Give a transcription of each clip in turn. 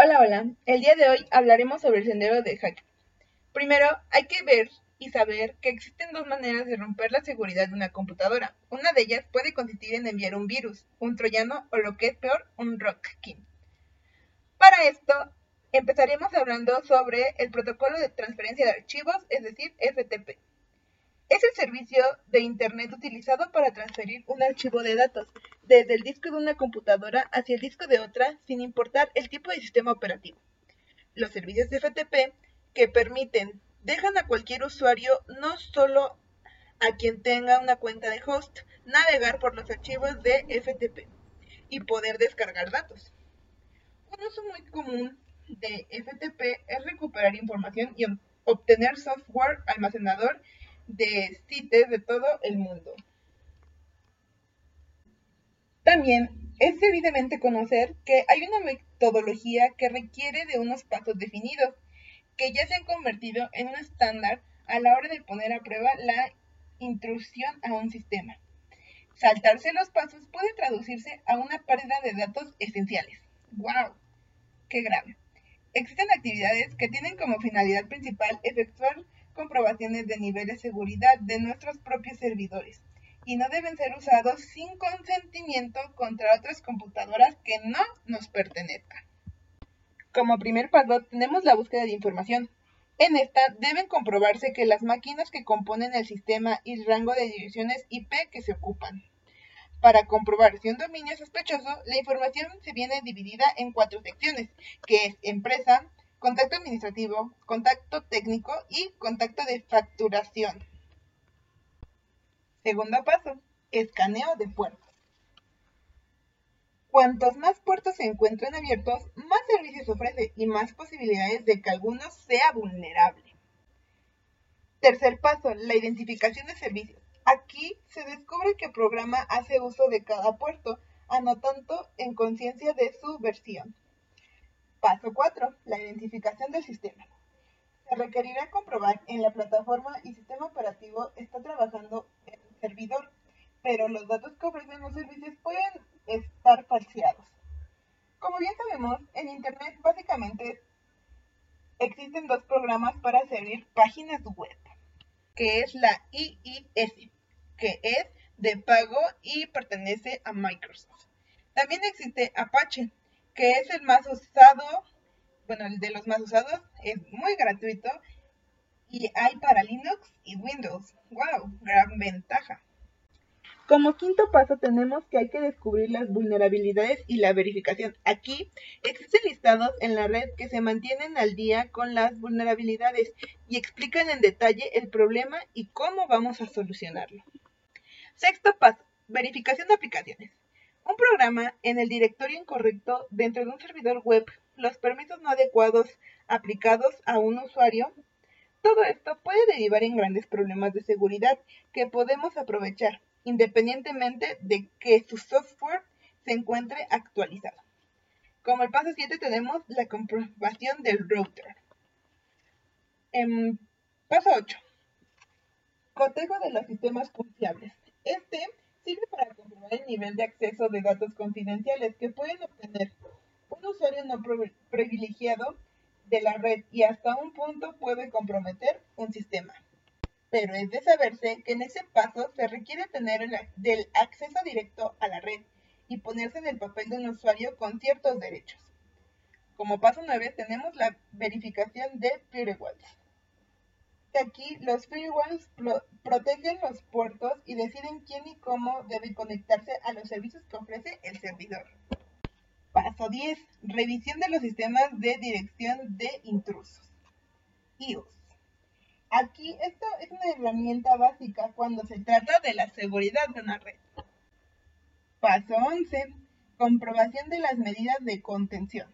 Hola, hola. El día de hoy hablaremos sobre el sendero de hacker. Primero, hay que ver y saber que existen dos maneras de romper la seguridad de una computadora. Una de ellas puede consistir en enviar un virus, un troyano o lo que es peor, un rootkit. Para esto, empezaremos hablando sobre el protocolo de transferencia de archivos, es decir, FTP. Es el servicio de Internet utilizado para transferir un archivo de datos desde el disco de una computadora hacia el disco de otra sin importar el tipo de sistema operativo. Los servicios de FTP que permiten dejan a cualquier usuario, no solo a quien tenga una cuenta de host, navegar por los archivos de FTP y poder descargar datos. Un uso muy común de FTP es recuperar información y obtener software almacenador de CITES de todo el mundo. También es evidentemente conocer que hay una metodología que requiere de unos pasos definidos, que ya se han convertido en un estándar a la hora de poner a prueba la intrusión a un sistema. Saltarse los pasos puede traducirse a una pérdida de datos esenciales. ¡Wow! ¡Qué grave! Existen actividades que tienen como finalidad principal efectuar comprobaciones de nivel de seguridad de nuestros propios servidores y no deben ser usados sin consentimiento contra otras computadoras que no nos pertenezcan. Como primer paso tenemos la búsqueda de información. En esta deben comprobarse que las máquinas que componen el sistema y el rango de direcciones IP que se ocupan. Para comprobar si un dominio es sospechoso, la información se viene dividida en cuatro secciones, que es empresa, contacto administrativo, contacto técnico y contacto de facturación. Segundo paso, escaneo de puertos. Cuantos más puertos se encuentren abiertos, más servicios ofrece y más posibilidades de que alguno sea vulnerable. Tercer paso, la identificación de servicios. Aquí se descubre que el programa hace uso de cada puerto, anotando en conciencia de su versión. Paso 4. La identificación del sistema. Se requerirá comprobar en la plataforma y sistema operativo está trabajando el servidor, pero los datos que ofrecen los servicios pueden estar falseados. Como bien sabemos, en Internet básicamente existen dos programas para servir páginas web, que es la IIS, que es de pago y pertenece a Microsoft. También existe Apache, que es el más usado, bueno, el de los más usados, es muy gratuito y hay para Linux y Windows. ¡Wow! Gran ventaja. Como quinto paso tenemos que hay que descubrir las vulnerabilidades y la verificación. Aquí existen listados en la red que se mantienen al día con las vulnerabilidades y explican en detalle el problema y cómo vamos a solucionarlo. Sexto paso, verificación de aplicaciones un programa en el directorio incorrecto dentro de un servidor web, los permisos no adecuados aplicados a un usuario, todo esto puede derivar en grandes problemas de seguridad que podemos aprovechar, independientemente de que su software se encuentre actualizado. Como el paso 7 tenemos la comprobación del router. En paso 8. Cotejo de los sistemas confiables. Este sirve para comprobar el nivel de acceso de datos confidenciales que pueden obtener un usuario no privilegiado de la red y hasta un punto puede comprometer un sistema. Pero es de saberse que en ese paso se requiere tener el del acceso directo a la red y ponerse en el papel de un usuario con ciertos derechos. Como paso 9 tenemos la verificación de firewalls aquí los firewalls protegen los puertos y deciden quién y cómo debe conectarse a los servicios que ofrece el servidor. Paso 10. Revisión de los sistemas de dirección de intrusos. IOS. Aquí esto es una herramienta básica cuando se trata de la seguridad de una red. Paso 11. Comprobación de las medidas de contención.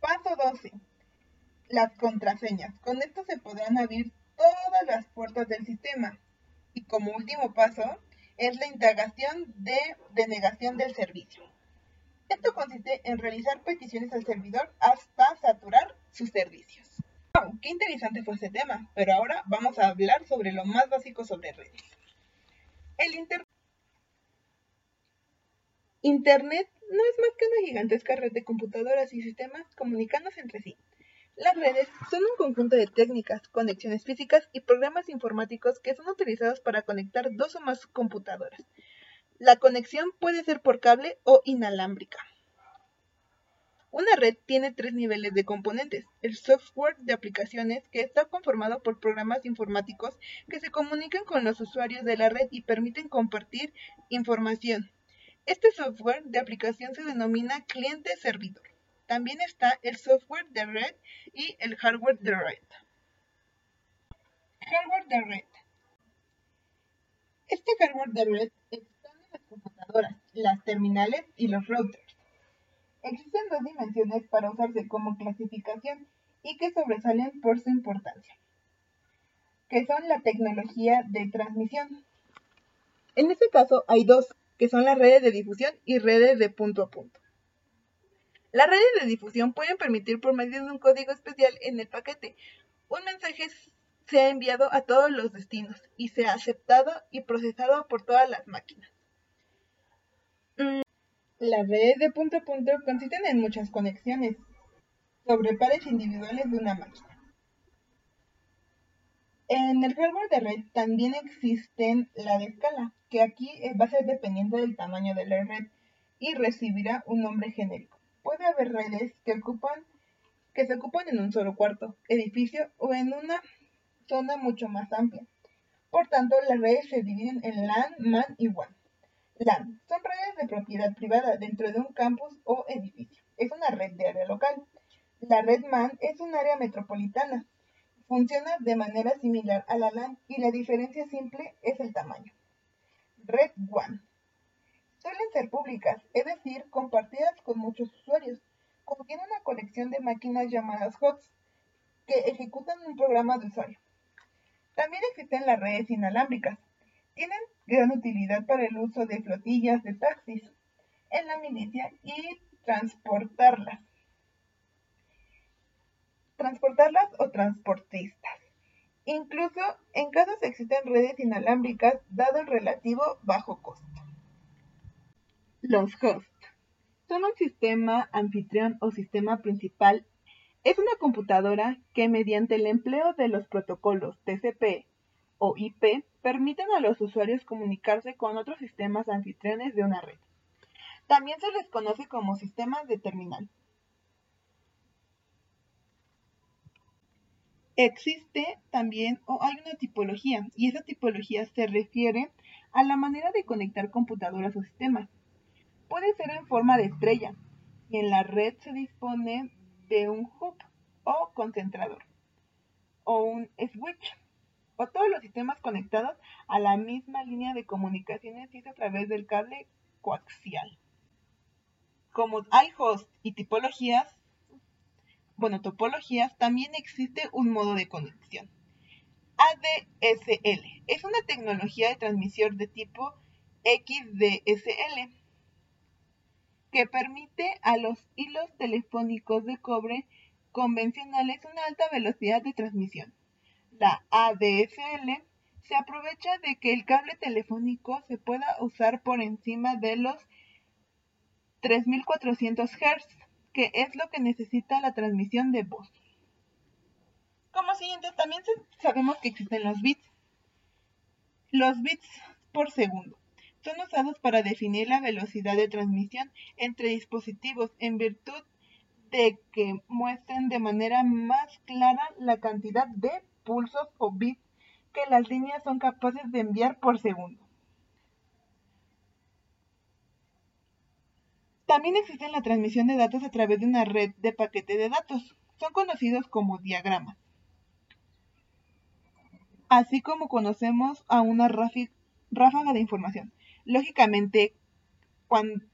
Paso 12 las contraseñas. Con esto se podrán abrir todas las puertas del sistema. Y como último paso es la integración de denegación del servicio. Esto consiste en realizar peticiones al servidor hasta saturar sus servicios. Wow, ¡Qué interesante fue este tema! Pero ahora vamos a hablar sobre lo más básico sobre redes. El Internet no es más que una gigantesca red de computadoras y sistemas comunicándose entre sí. Las redes son un conjunto de técnicas, conexiones físicas y programas informáticos que son utilizados para conectar dos o más computadoras. La conexión puede ser por cable o inalámbrica. Una red tiene tres niveles de componentes. El software de aplicaciones, que está conformado por programas informáticos que se comunican con los usuarios de la red y permiten compartir información. Este software de aplicación se denomina cliente-servidor. También está el software de red y el hardware de red. Hardware de red. Este hardware de red está en las computadoras, las terminales y los routers. Existen dos dimensiones para usarse como clasificación y que sobresalen por su importancia, que son la tecnología de transmisión. En este caso hay dos, que son las redes de difusión y redes de punto a punto. Las redes de difusión pueden permitir por medio de un código especial en el paquete un mensaje sea enviado a todos los destinos y sea aceptado y procesado por todas las máquinas. Mm, las redes de punto a punto consisten en muchas conexiones sobre pares individuales de una máquina. En el hardware de red también existen la de escala, que aquí va a ser dependiente del tamaño de la red y recibirá un nombre genérico puede haber redes que se ocupan en un solo cuarto, edificio o en una zona mucho más amplia. Por tanto, las redes se dividen en LAN, MAN y WAN. LAN son redes de propiedad privada dentro de un campus o edificio. Es una red de área local. La red MAN es un área metropolitana. Funciona de manera similar a la LAN y la diferencia simple es el tamaño. Red WAN Suelen ser públicas, es decir, compartidas con muchos usuarios. Contiene una colección de máquinas llamadas HOTS que ejecutan un programa de usuario. También existen las redes inalámbricas. Tienen gran utilidad para el uso de flotillas de taxis en la milicia y transportarlas. Transportarlas o transportistas. Incluso en casos existen redes inalámbricas dado el relativo bajo costo. Los hosts son un sistema anfitrión o sistema principal. Es una computadora que mediante el empleo de los protocolos TCP o IP permiten a los usuarios comunicarse con otros sistemas anfitriones de una red. También se les conoce como sistemas de terminal. Existe también o hay una tipología y esa tipología se refiere a la manera de conectar computadoras o sistemas puede ser en forma de estrella y en la red se dispone de un hub o concentrador o un switch o todos los sistemas conectados a la misma línea de comunicaciones y es a través del cable coaxial. Como hay host y tipologías, bueno, topologías, también existe un modo de conexión. ADSL es una tecnología de transmisión de tipo XDSL que permite a los hilos telefónicos de cobre convencionales una alta velocidad de transmisión. La ADSL se aprovecha de que el cable telefónico se pueda usar por encima de los 3400 Hz, que es lo que necesita la transmisión de voz. Como siguiente, también sabemos que existen los bits. Los bits por segundo son usados para definir la velocidad de transmisión entre dispositivos en virtud de que muestren de manera más clara la cantidad de pulsos o bits que las líneas son capaces de enviar por segundo. También existe la transmisión de datos a través de una red de paquete de datos. Son conocidos como diagramas. Así como conocemos a una ráfaga de información. Lógicamente,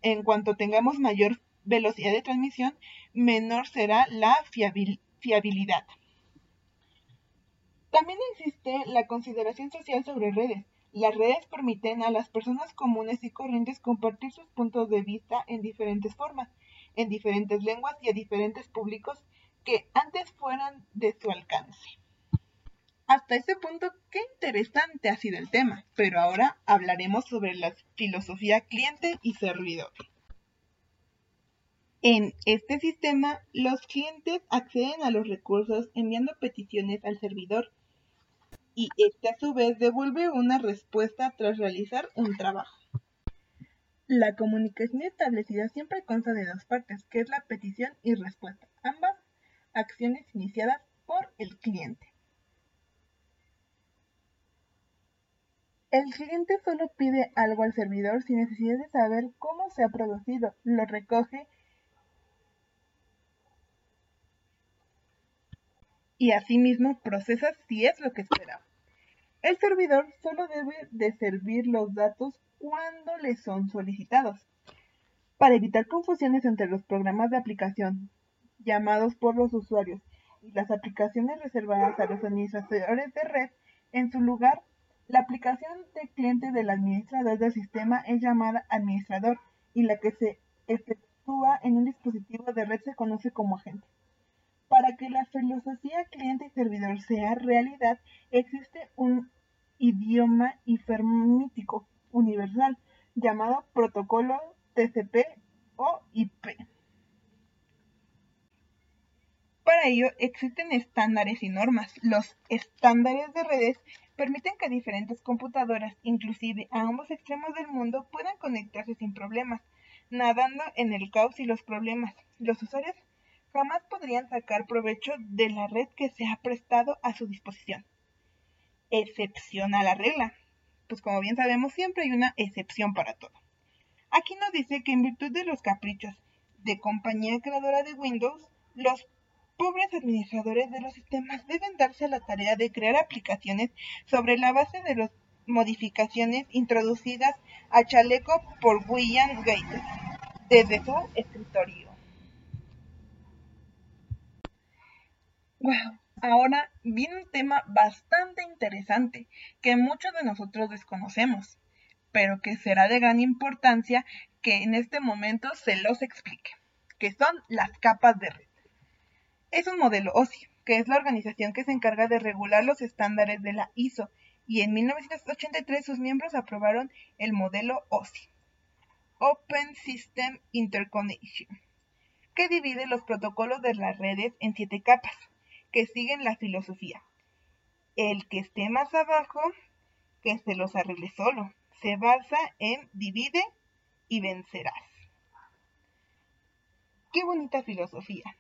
en cuanto tengamos mayor velocidad de transmisión, menor será la fiabilidad. También existe la consideración social sobre redes. Las redes permiten a las personas comunes y corrientes compartir sus puntos de vista en diferentes formas, en diferentes lenguas y a diferentes públicos que antes fueran de su alcance. Hasta ese punto, qué interesante ha sido el tema, pero ahora hablaremos sobre la filosofía cliente y servidor. En este sistema, los clientes acceden a los recursos enviando peticiones al servidor y este a su vez devuelve una respuesta tras realizar un trabajo. La comunicación establecida siempre consta de dos partes, que es la petición y respuesta, ambas acciones iniciadas por el cliente. El cliente solo pide algo al servidor sin necesidad de saber cómo se ha producido, lo recoge y asimismo procesa si es lo que esperaba. El servidor solo debe de servir los datos cuando le son solicitados. Para evitar confusiones entre los programas de aplicación llamados por los usuarios y las aplicaciones reservadas a los administradores de red, en su lugar, la aplicación de cliente del administrador del sistema es llamada administrador y la que se efectúa en un dispositivo de red se conoce como agente. Para que la filosofía cliente y servidor sea realidad, existe un idioma hipermítico universal llamado protocolo TCP o IP. Para ello existen estándares y normas. Los estándares de redes permiten que diferentes computadoras, inclusive a ambos extremos del mundo, puedan conectarse sin problemas, nadando en el caos y los problemas. Los usuarios jamás podrían sacar provecho de la red que se ha prestado a su disposición. Excepción a la regla. Pues como bien sabemos, siempre hay una excepción para todo. Aquí nos dice que en virtud de los caprichos de compañía creadora de Windows, los pobres administradores de los sistemas deben darse a la tarea de crear aplicaciones sobre la base de las modificaciones introducidas a chaleco por William Gates desde su escritorio. Wow, ahora viene un tema bastante interesante que muchos de nosotros desconocemos, pero que será de gran importancia que en este momento se los explique, que son las capas de red. Es un modelo OSI, que es la organización que se encarga de regular los estándares de la ISO, y en 1983 sus miembros aprobaron el modelo OSI, Open System Interconnection, que divide los protocolos de las redes en siete capas que siguen la filosofía. El que esté más abajo, que se los arregle solo. Se basa en divide y vencerás. Qué bonita filosofía.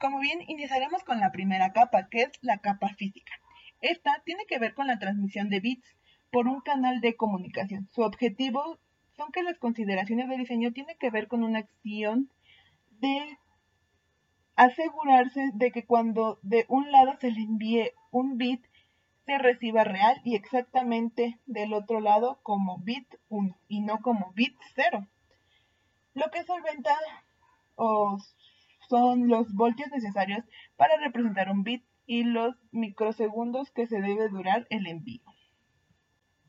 Como bien, iniciaremos con la primera capa, que es la capa física. Esta tiene que ver con la transmisión de bits por un canal de comunicación. Su objetivo son que las consideraciones de diseño tienen que ver con una acción de asegurarse de que cuando de un lado se le envíe un bit, se reciba real y exactamente del otro lado como bit 1 y no como bit 0. Lo que solventa son los voltios necesarios para representar un bit y los microsegundos que se debe durar el envío.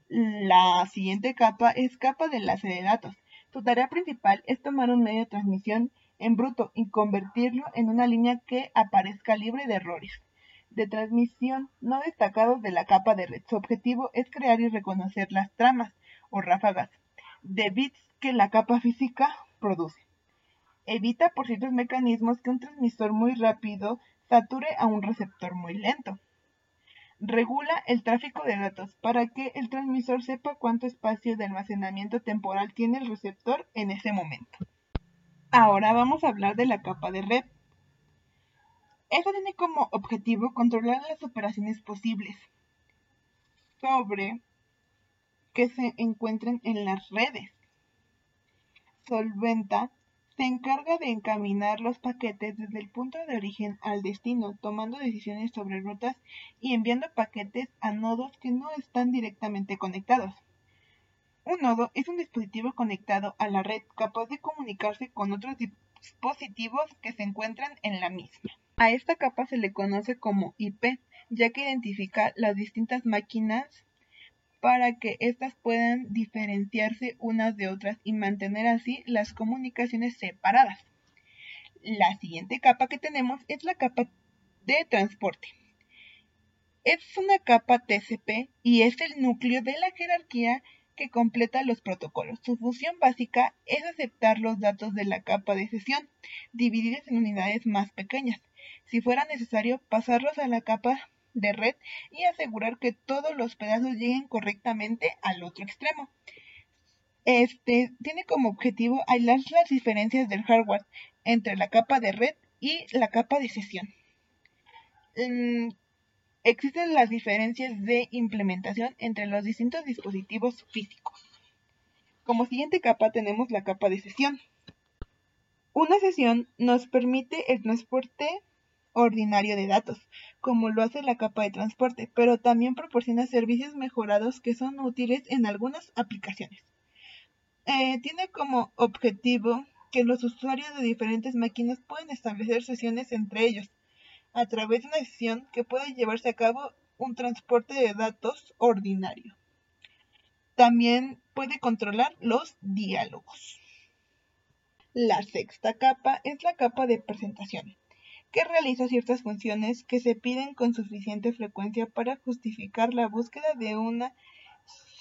La siguiente capa es capa de enlace de datos. Su tarea principal es tomar un medio de transmisión en bruto y convertirlo en una línea que aparezca libre de errores de transmisión no destacados de la capa de red. Su objetivo es crear y reconocer las tramas o ráfagas de bits que la capa física produce. Evita por ciertos mecanismos que un transmisor muy rápido sature a un receptor muy lento. Regula el tráfico de datos para que el transmisor sepa cuánto espacio de almacenamiento temporal tiene el receptor en ese momento. Ahora vamos a hablar de la capa de red. Esta tiene como objetivo controlar las operaciones posibles sobre que se encuentren en las redes. Solventa se encarga de encaminar los paquetes desde el punto de origen al destino, tomando decisiones sobre rutas y enviando paquetes a nodos que no están directamente conectados. Un nodo es un dispositivo conectado a la red capaz de comunicarse con otros dispositivos que se encuentran en la misma. A esta capa se le conoce como IP, ya que identifica las distintas máquinas para que éstas puedan diferenciarse unas de otras y mantener así las comunicaciones separadas. La siguiente capa que tenemos es la capa de transporte. Es una capa TCP y es el núcleo de la jerarquía que completa los protocolos. Su función básica es aceptar los datos de la capa de sesión, divididos en unidades más pequeñas. Si fuera necesario, pasarlos a la capa de red y asegurar que todos los pedazos lleguen correctamente al otro extremo. Este tiene como objetivo aislar las diferencias del hardware entre la capa de red y la capa de sesión. Mm, existen las diferencias de implementación entre los distintos dispositivos físicos. Como siguiente capa tenemos la capa de sesión. Una sesión nos permite el transporte ordinario de datos, como lo hace la capa de transporte, pero también proporciona servicios mejorados que son útiles en algunas aplicaciones. Eh, tiene como objetivo que los usuarios de diferentes máquinas pueden establecer sesiones entre ellos, a través de una sesión que puede llevarse a cabo un transporte de datos ordinario. También puede controlar los diálogos. La sexta capa es la capa de presentación, que realiza ciertas funciones que se piden con suficiente frecuencia para justificar la búsqueda de una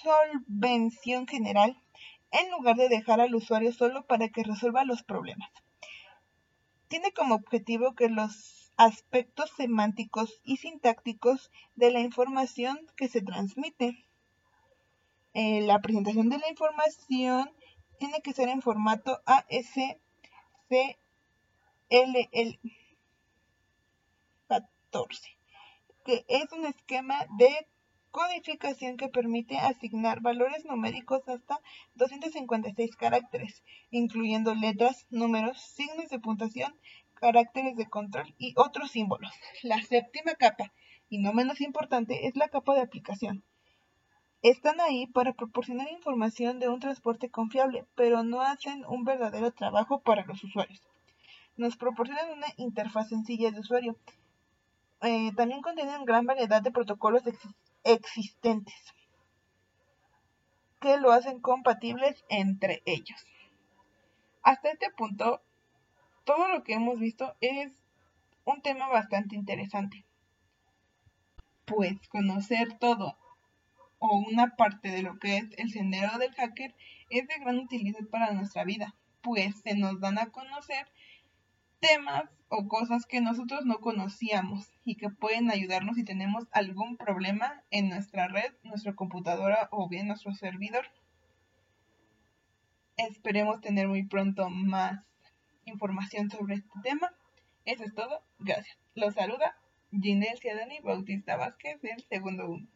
solvención general en lugar de dejar al usuario solo para que resuelva los problemas. Tiene como objetivo que los aspectos semánticos y sintácticos de la información que se transmite. Eh, la presentación de la información tiene que ser en formato ASCII 14, que es un esquema de codificación que permite asignar valores numéricos hasta 256 caracteres, incluyendo letras, números, signos de puntuación, caracteres de control y otros símbolos. La séptima capa, y no menos importante, es la capa de aplicación. Están ahí para proporcionar información de un transporte confiable, pero no hacen un verdadero trabajo para los usuarios. Nos proporcionan una interfaz sencilla de usuario. Eh, también contienen gran variedad de protocolos existentes que lo hacen compatibles entre ellos. Hasta este punto todo lo que hemos visto es un tema bastante interesante. Pues conocer todo o una parte de lo que es el sendero del hacker es de gran utilidad para nuestra vida, pues se nos dan a conocer temas o cosas que nosotros no conocíamos y que pueden ayudarnos si tenemos algún problema en nuestra red, nuestra computadora o bien nuestro servidor. Esperemos tener muy pronto más información sobre este tema. Eso es todo. Gracias. Los saluda Ginel Ciadani Bautista Vázquez del segundo uno.